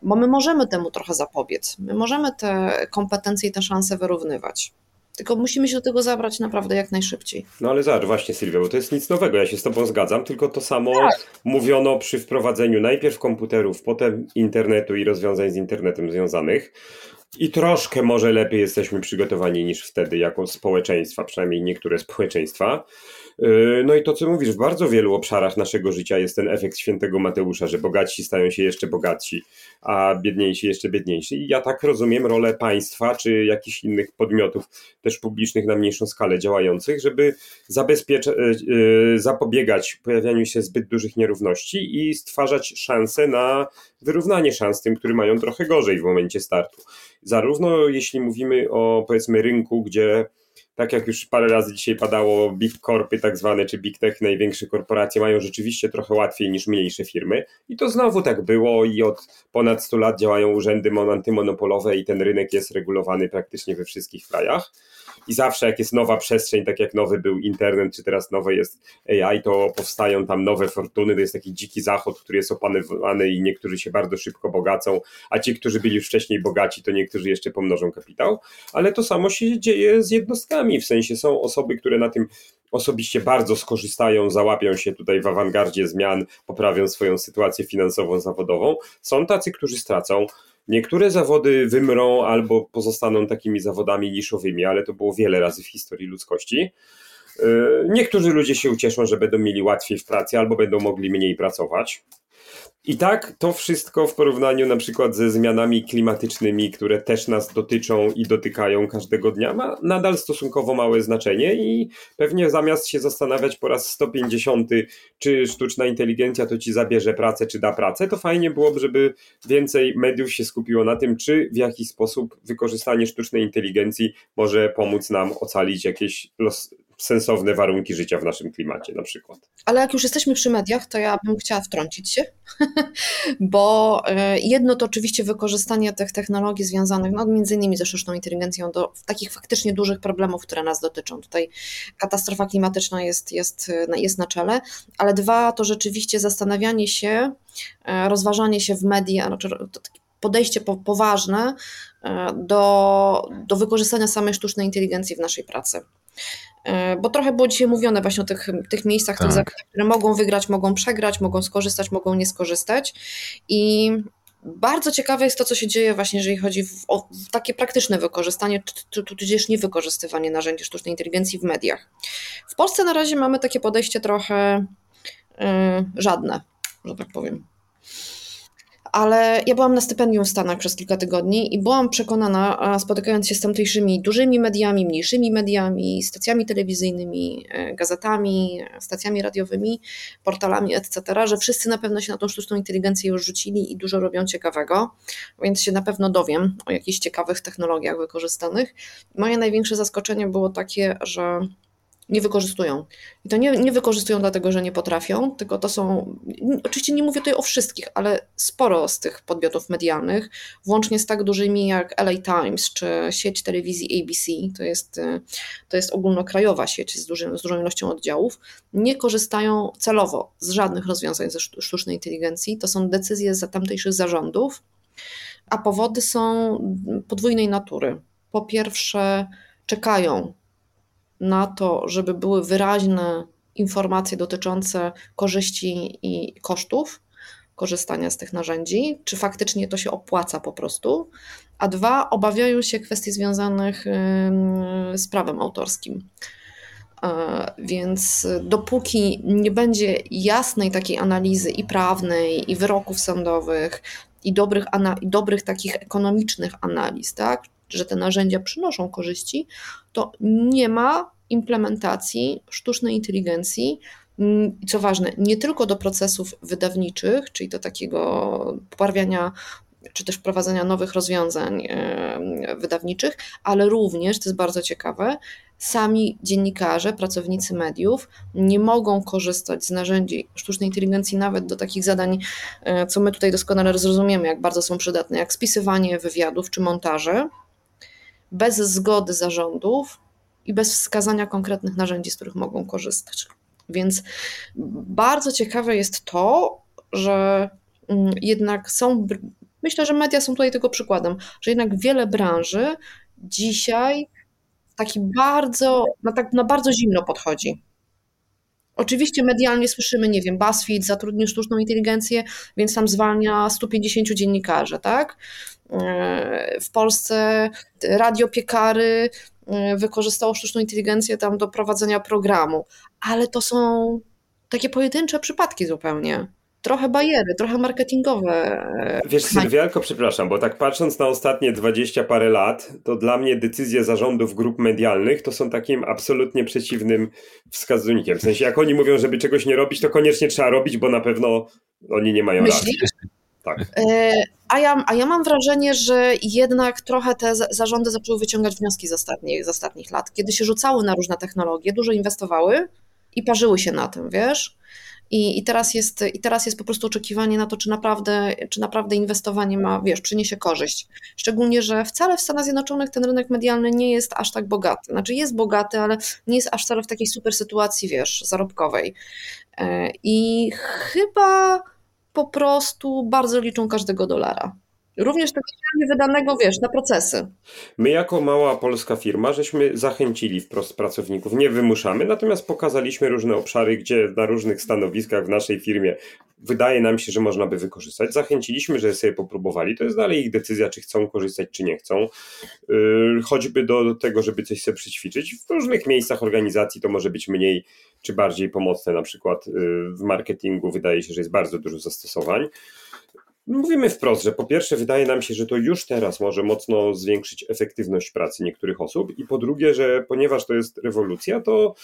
bo my możemy temu trochę zapobiec. My możemy te kompetencje i te szanse wyrównywać. Tylko musimy się do tego zabrać naprawdę jak najszybciej. No ale zobacz, właśnie Sylwia, bo to jest nic nowego, ja się z Tobą zgadzam, tylko to samo tak. mówiono przy wprowadzeniu najpierw komputerów, potem internetu i rozwiązań z internetem związanych. I troszkę może lepiej jesteśmy przygotowani niż wtedy jako społeczeństwa, przynajmniej niektóre społeczeństwa. Yy, no i to, co mówisz, w bardzo wielu obszarach naszego życia jest ten efekt świętego Mateusza, że bogatsi stają się jeszcze bogatsi, a biedniejsi jeszcze biedniejsi. I ja tak rozumiem rolę państwa czy jakichś innych podmiotów, też publicznych na mniejszą skalę działających, żeby yy, yy, zapobiegać pojawianiu się zbyt dużych nierówności i stwarzać szanse na wyrównanie szans tym, którzy mają trochę gorzej w momencie startu. Zarówno jeśli mówimy o powiedzmy rynku, gdzie tak jak już parę razy dzisiaj padało, big corpy tak zwane, czy big tech, największe korporacje mają rzeczywiście trochę łatwiej niż mniejsze firmy. I to znowu tak było i od ponad 100 lat działają urzędy antymonopolowe i ten rynek jest regulowany praktycznie we wszystkich krajach. I zawsze jak jest nowa przestrzeń, tak jak nowy był internet, czy teraz nowe jest AI, to powstają tam nowe fortuny, to jest taki dziki zachód, który jest opanowany i niektórzy się bardzo szybko bogacą, a ci, którzy byli już wcześniej bogaci, to niektórzy jeszcze pomnożą kapitał. Ale to samo się dzieje z jednostkami w sensie są osoby, które na tym osobiście bardzo skorzystają, załapią się tutaj w awangardzie zmian, poprawią swoją sytuację finansową, zawodową. Są tacy, którzy stracą. Niektóre zawody wymrą albo pozostaną takimi zawodami niszowymi, ale to było wiele razy w historii ludzkości. Yy, niektórzy ludzie się ucieszą, że będą mieli łatwiej w pracy albo będą mogli mniej pracować. I tak to wszystko w porównaniu na przykład ze zmianami klimatycznymi, które też nas dotyczą i dotykają każdego dnia, ma nadal stosunkowo małe znaczenie i pewnie zamiast się zastanawiać po raz 150, czy sztuczna inteligencja to ci zabierze pracę, czy da pracę, to fajnie byłoby, żeby więcej mediów się skupiło na tym, czy w jakiś sposób wykorzystanie sztucznej inteligencji może pomóc nam ocalić jakieś los, sensowne warunki życia w naszym klimacie na przykład. Ale jak już jesteśmy przy mediach, to ja bym chciała wtrącić się, bo e, jedno to oczywiście wykorzystanie tych technologii związanych no, między innymi ze sztuczną inteligencją do takich faktycznie dużych problemów, które nas dotyczą. Tutaj katastrofa klimatyczna jest, jest, jest na czele, ale dwa to rzeczywiście zastanawianie się, e, rozważanie się w media, znaczy podejście poważne e, do, do wykorzystania samej sztucznej inteligencji w naszej pracy. E, bo trochę było dzisiaj mówione właśnie o tych, tych miejscach, tak. tych które mogą wygrać, mogą przegrać, mogą skorzystać, mogą nie skorzystać. I bardzo ciekawe jest to, co się dzieje właśnie, jeżeli chodzi o takie praktyczne wykorzystanie, tudzież niewykorzystywanie narzędzi sztucznej inteligencji w mediach. W Polsce na razie mamy takie podejście trochę yy, żadne, że tak powiem ale ja byłam na stypendium w Stanach przez kilka tygodni i byłam przekonana, spotykając się z tamtejszymi dużymi mediami, mniejszymi mediami, stacjami telewizyjnymi, e, gazetami, stacjami radiowymi, portalami, etc., że wszyscy na pewno się na tą sztuczną inteligencję już rzucili i dużo robią ciekawego, więc się na pewno dowiem o jakichś ciekawych technologiach wykorzystanych. Moje największe zaskoczenie było takie, że nie wykorzystują. I to nie, nie wykorzystują dlatego, że nie potrafią, tylko to są, oczywiście nie mówię tutaj o wszystkich, ale sporo z tych podmiotów medialnych, włącznie z tak dużymi jak LA Times czy sieć telewizji ABC, to jest, to jest ogólnokrajowa sieć z, dużym, z dużą ilością oddziałów, nie korzystają celowo z żadnych rozwiązań ze sztucznej inteligencji. To są decyzje za tamtejszych zarządów, a powody są podwójnej natury. Po pierwsze, czekają na to, żeby były wyraźne informacje dotyczące korzyści i kosztów korzystania z tych narzędzi, czy faktycznie to się opłaca po prostu, a dwa, obawiają się kwestii związanych z prawem autorskim. E, więc dopóki nie będzie jasnej takiej analizy i prawnej, i wyroków sądowych, i dobrych, dobrych takich ekonomicznych analiz, tak, że te narzędzia przynoszą korzyści, to nie ma implementacji sztucznej inteligencji, mm, co ważne, nie tylko do procesów wydawniczych, czyli do takiego poprawiania czy też wprowadzania nowych rozwiązań wydawniczych, ale również, to jest bardzo ciekawe, sami dziennikarze, pracownicy mediów nie mogą korzystać z narzędzi sztucznej inteligencji nawet do takich zadań, e, co my tutaj doskonale zrozumiemy, jak bardzo są przydatne, jak spisywanie wywiadów czy montaże, bez zgody zarządów i bez wskazania konkretnych narzędzi, z których mogą korzystać. Więc bardzo ciekawe jest to, że mm, jednak są, myślę, że media są tutaj tego przykładem, że jednak wiele branży dzisiaj taki bardzo, na, tak, na bardzo zimno podchodzi. Oczywiście medialnie słyszymy, nie wiem, BuzzFeed zatrudnił sztuczną inteligencję, więc tam zwalnia 150 dziennikarzy, tak? W Polsce radiopiekary wykorzystało sztuczną inteligencję tam do prowadzenia programu, ale to są takie pojedyncze przypadki zupełnie trochę bariery, trochę marketingowe. E, Wiesz, Sylwialko, przepraszam, bo tak patrząc na ostatnie 20 parę lat, to dla mnie decyzje zarządów grup medialnych to są takim absolutnie przeciwnym wskaźnikiem. W sensie, jak oni mówią, żeby czegoś nie robić, to koniecznie trzeba robić, bo na pewno oni nie mają racji. Tak. E, a ja, a ja mam wrażenie, że jednak trochę te zarządy zaczęły wyciągać wnioski z ostatnich, z ostatnich lat, kiedy się rzucały na różne technologie, dużo inwestowały i parzyły się na tym, wiesz? I, i, teraz jest, I teraz jest po prostu oczekiwanie na to, czy naprawdę, czy naprawdę inwestowanie ma, wiesz, przyniesie korzyść. Szczególnie, że wcale w Stanach Zjednoczonych ten rynek medialny nie jest aż tak bogaty. Znaczy jest bogaty, ale nie jest aż wcale w takiej super sytuacji, wiesz, zarobkowej. E, I chyba po prostu bardzo liczą każdego dolara. Również tego wydanego, wiesz, na procesy. My jako mała polska firma, żeśmy zachęcili wprost pracowników, nie wymuszamy, natomiast pokazaliśmy różne obszary, gdzie na różnych stanowiskach w naszej firmie wydaje nam się, że można by wykorzystać. Zachęciliśmy, że sobie popróbowali. To jest dalej ich decyzja, czy chcą korzystać, czy nie chcą. Yy, choćby do tego, żeby coś sobie przećwiczyć. W różnych miejscach organizacji to może być mniej czy bardziej pomocne, na przykład yy, w marketingu wydaje się, że jest bardzo dużo zastosowań. Mówimy wprost, że po pierwsze wydaje nam się, że to już teraz może mocno zwiększyć efektywność pracy niektórych osób i po drugie, że ponieważ to jest rewolucja, to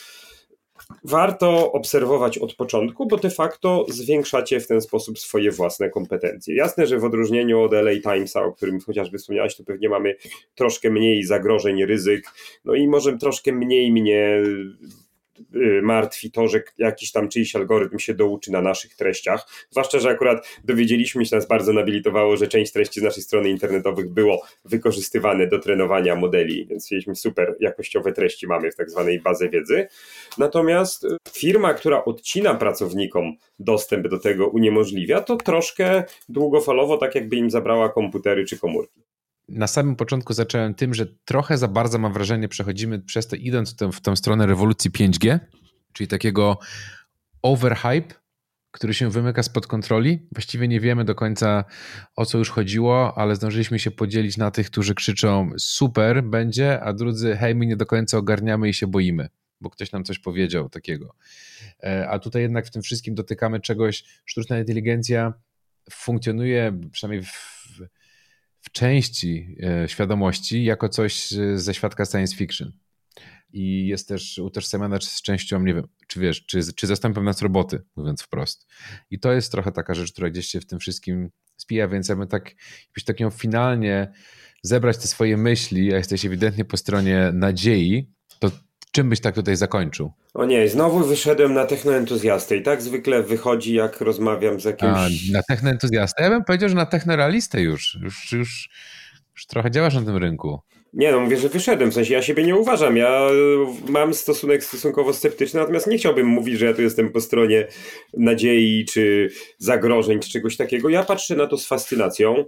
warto obserwować od początku, bo de facto zwiększacie w ten sposób swoje własne kompetencje. Jasne, że w odróżnieniu od LA Timesa, o którym chociażby wspomniałeś, to pewnie mamy troszkę mniej zagrożeń, ryzyk, no i może troszkę mniej mnie martwi to, że jakiś tam czyjś algorytm się douczy na naszych treściach. Zwłaszcza, że akurat dowiedzieliśmy się, nas bardzo nobilitowało, że część treści z naszej strony internetowych było wykorzystywane do trenowania modeli, więc mieliśmy super jakościowe treści mamy w tak zwanej bazie wiedzy. Natomiast y, firma, która odcina pracownikom dostęp do tego, uniemożliwia, to troszkę długofalowo tak jakby im zabrała komputery czy komórki na samym początku zacząłem tym, że trochę za bardzo mam wrażenie, przechodzimy przez to idąc w tę, w tę stronę rewolucji 5G, czyli takiego overhype, który się wymyka spod kontroli. Właściwie nie wiemy do końca o co już chodziło, ale zdążyliśmy się podzielić na tych, którzy krzyczą super będzie, a drudzy hej, my nie do końca ogarniamy i się boimy, bo ktoś nam coś powiedział takiego. E, a tutaj jednak w tym wszystkim dotykamy czegoś, sztuczna inteligencja funkcjonuje przynajmniej w części e, świadomości jako coś ze świadka science fiction. I jest też utożsamiana z częścią, nie wiem, czy wiesz, czy, czy zastąpią nas roboty, mówiąc wprost. I to jest trochę taka rzecz, która gdzieś się w tym wszystkim spija, więc ja bym tak, jakbyś tak finalnie zebrać te swoje myśli, a jesteś ewidentnie po stronie nadziei, to czym byś tak tutaj zakończył? O nie, znowu wyszedłem na technoentuzjastę i tak zwykle wychodzi, jak rozmawiam z jakimś... A, na technoentuzjastę? Ja bym powiedział, że na technorealistę już. Już, już, już trochę działasz na tym rynku. Nie no, mówię, że wyszedłem, w sensie ja siebie nie uważam, ja mam stosunek stosunkowo sceptyczny, natomiast nie chciałbym mówić, że ja tu jestem po stronie nadziei, czy zagrożeń, czy czegoś takiego. Ja patrzę na to z fascynacją,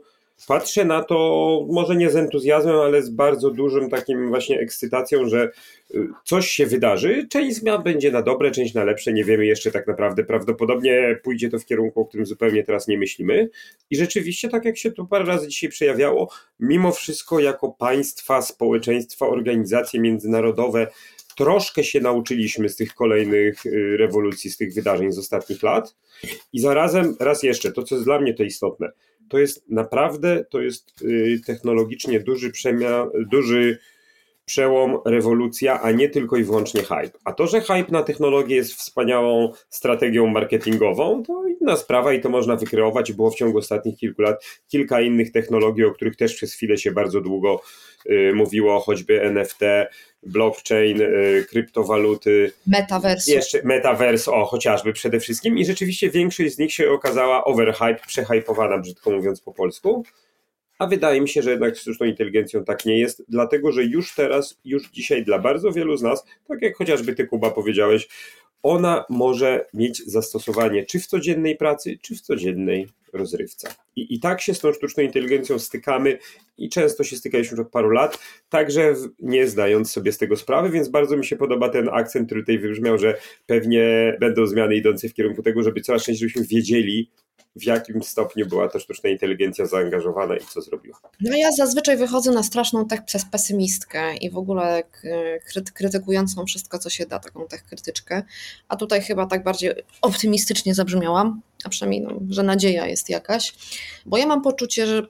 patrzę na to może nie z entuzjazmem, ale z bardzo dużym takim właśnie ekscytacją, że y, coś się wydarzy. Część zmian będzie na dobre, część na lepsze, nie wiemy jeszcze tak naprawdę. Prawdopodobnie pójdzie to w kierunku, o którym zupełnie teraz nie myślimy. I rzeczywiście, tak jak się to parę razy dzisiaj przejawiało, mimo wszystko jako państwa, społeczeństwa, organizacje międzynarodowe, troszkę się nauczyliśmy z tych kolejnych y, rewolucji, z tych wydarzeń z ostatnich lat. I zarazem, raz jeszcze, to co jest dla mnie to istotne, to jest naprawdę, to jest y, technologicznie duży przemian, duży przełom, rewolucja, a nie tylko i wyłącznie hype. A to, że hype na technologię jest wspaniałą strategią marketingową, to inna sprawa i to można wykreować. Było w ciągu ostatnich kilku lat kilka innych technologii, o których też przez chwilę się bardzo długo y, mówiło, choćby NFT, blockchain, y, kryptowaluty. Metaverse. Jeszcze metaverse, o chociażby przede wszystkim. I rzeczywiście większość z nich się okazała overhype, przehypowana, brzydko mówiąc po polsku. A wydaje mi się, że jednak z sztuczną inteligencją tak nie jest, dlatego że już teraz, już dzisiaj dla bardzo wielu z nas, tak jak chociażby ty Kuba powiedziałeś, ona może mieć zastosowanie czy w codziennej pracy, czy w codziennej rozrywce. I, I tak się z tą sztuczną inteligencją stykamy i często się stykaliśmy od paru lat, także nie zdając sobie z tego sprawy, więc bardzo mi się podoba ten akcent, który tutaj wybrzmiał, że pewnie będą zmiany idące w kierunku tego, żeby coraz częściej żebyśmy wiedzieli, w jakim stopniu była to sztuczna inteligencja zaangażowana i co zrobiła? No ja zazwyczaj wychodzę na straszną tech pesymistkę i w ogóle krytykującą wszystko, co się da, taką tech krytyczkę, a tutaj chyba tak bardziej optymistycznie zabrzmiałam, a przynajmniej, no, że nadzieja jest jakaś, bo ja mam poczucie, że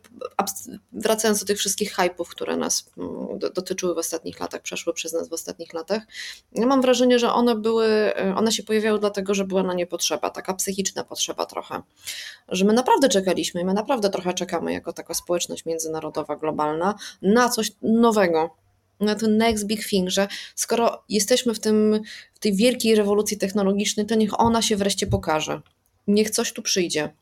wracając do tych wszystkich hypów, które nas mm, dotyczyły w ostatnich latach, przeszły przez nas w ostatnich latach, ja mam wrażenie, że one były, one się pojawiały dlatego, że była na nie potrzeba, taka psychiczna potrzeba trochę, że my naprawdę czekaliśmy, my naprawdę trochę czekamy jako taka społeczność międzynarodowa, globalna na coś nowego, na ten next big thing, że skoro jesteśmy w, tym, w tej wielkiej rewolucji technologicznej, to niech ona się wreszcie pokaże niech coś tu przyjdzie,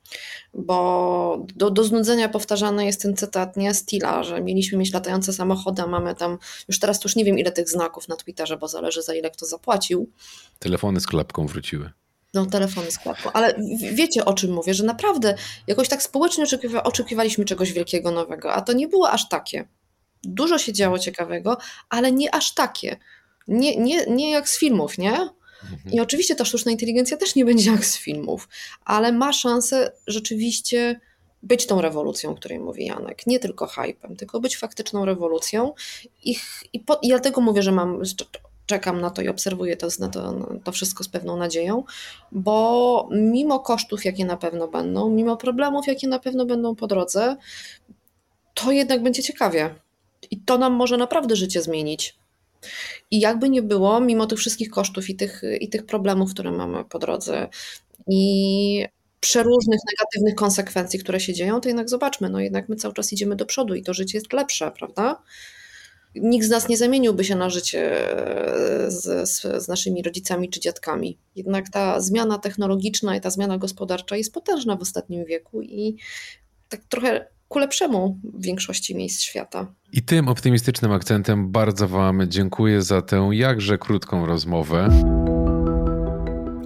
bo do, do znudzenia powtarzany jest ten cytat nie Stila, że mieliśmy mieć latające samochody, a mamy tam, już teraz już nie wiem ile tych znaków na Twitterze, bo zależy za ile kto zapłacił. Telefony z klapką wróciły. No, telefony z klapką, ale wiecie o czym mówię, że naprawdę jakoś tak społecznie oczekiwa, oczekiwaliśmy czegoś wielkiego, nowego, a to nie było aż takie. Dużo się działo ciekawego, ale nie aż takie. Nie, nie, nie jak z filmów, nie? Mhm. I oczywiście ta sztuczna inteligencja też nie będzie jak z filmów, ale ma szansę rzeczywiście być tą rewolucją, o której mówi Janek. Nie tylko hypem, tylko być faktyczną rewolucją. I, i, po, i dlatego mówię, że mam, czekam na to i obserwuję to, na to, na to wszystko z pewną nadzieją, bo mimo kosztów, jakie na pewno będą, mimo problemów, jakie na pewno będą po drodze, to jednak będzie ciekawie. I to nam może naprawdę życie zmienić. I jakby nie było, mimo tych wszystkich kosztów i tych, i tych problemów, które mamy po drodze i przeróżnych negatywnych konsekwencji, które się dzieją, to jednak zobaczmy, no jednak my cały czas idziemy do przodu i to życie jest lepsze, prawda? Nikt z nas nie zamieniłby się na życie z, z, z, naszymi rodzicami czy dziadkami. Jednak ta zmiana technologiczna i ta zmiana gospodarcza jest potężna w ostatnim wieku i tak trochę ku lepszemu w większości miejsc świata. I tym optymistycznym akcentem bardzo Wam dziękuję za tę jakże krótką rozmowę.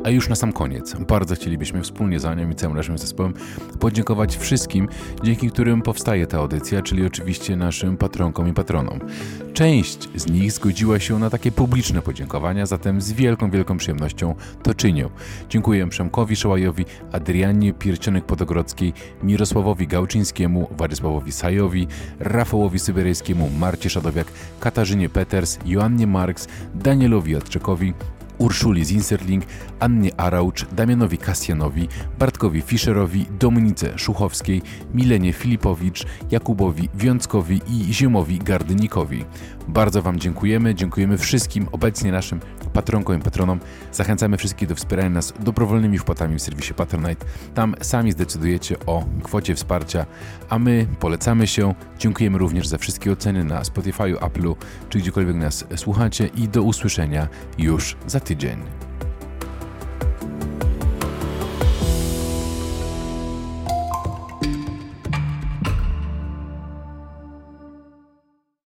A już na sam koniec, bardzo chcielibyśmy wspólnie z Anią i całym naszym zespołem podziękować wszystkim, dzięki którym powstaje ta audycja, czyli oczywiście naszym patronkom i patronom. Część z nich zgodziła się na takie publiczne podziękowania, zatem z wielką, wielką przyjemnością to czynię. Dziękuję Przemkowi Szołajowi, Adrianie Piercionek-Podogrodzkiej, Mirosławowi Gałczyńskiemu, Władysławowi Sajowi, Rafałowi Syberyjskiemu, Marcie Szadowiak, Katarzynie Peters, Joannie Marks, Danielowi Jadczekowi, Urszuli Zinserling, Annie Araucz, Damianowi Kasjanowi, Bartkowi Fischerowi, Dominice Szuchowskiej, Milenie Filipowicz, Jakubowi Wiąckowi i Ziemowi Gardynikowi. Bardzo Wam dziękujemy, dziękujemy wszystkim obecnie naszym patronkom i patronom. Zachęcamy wszystkich do wspierania nas dobrowolnymi wpłatami w serwisie Patronite. Tam sami zdecydujecie o kwocie wsparcia, a my polecamy się. Dziękujemy również za wszystkie oceny na Spotify, Appleu czy gdziekolwiek nas słuchacie i do usłyszenia już za tydzień.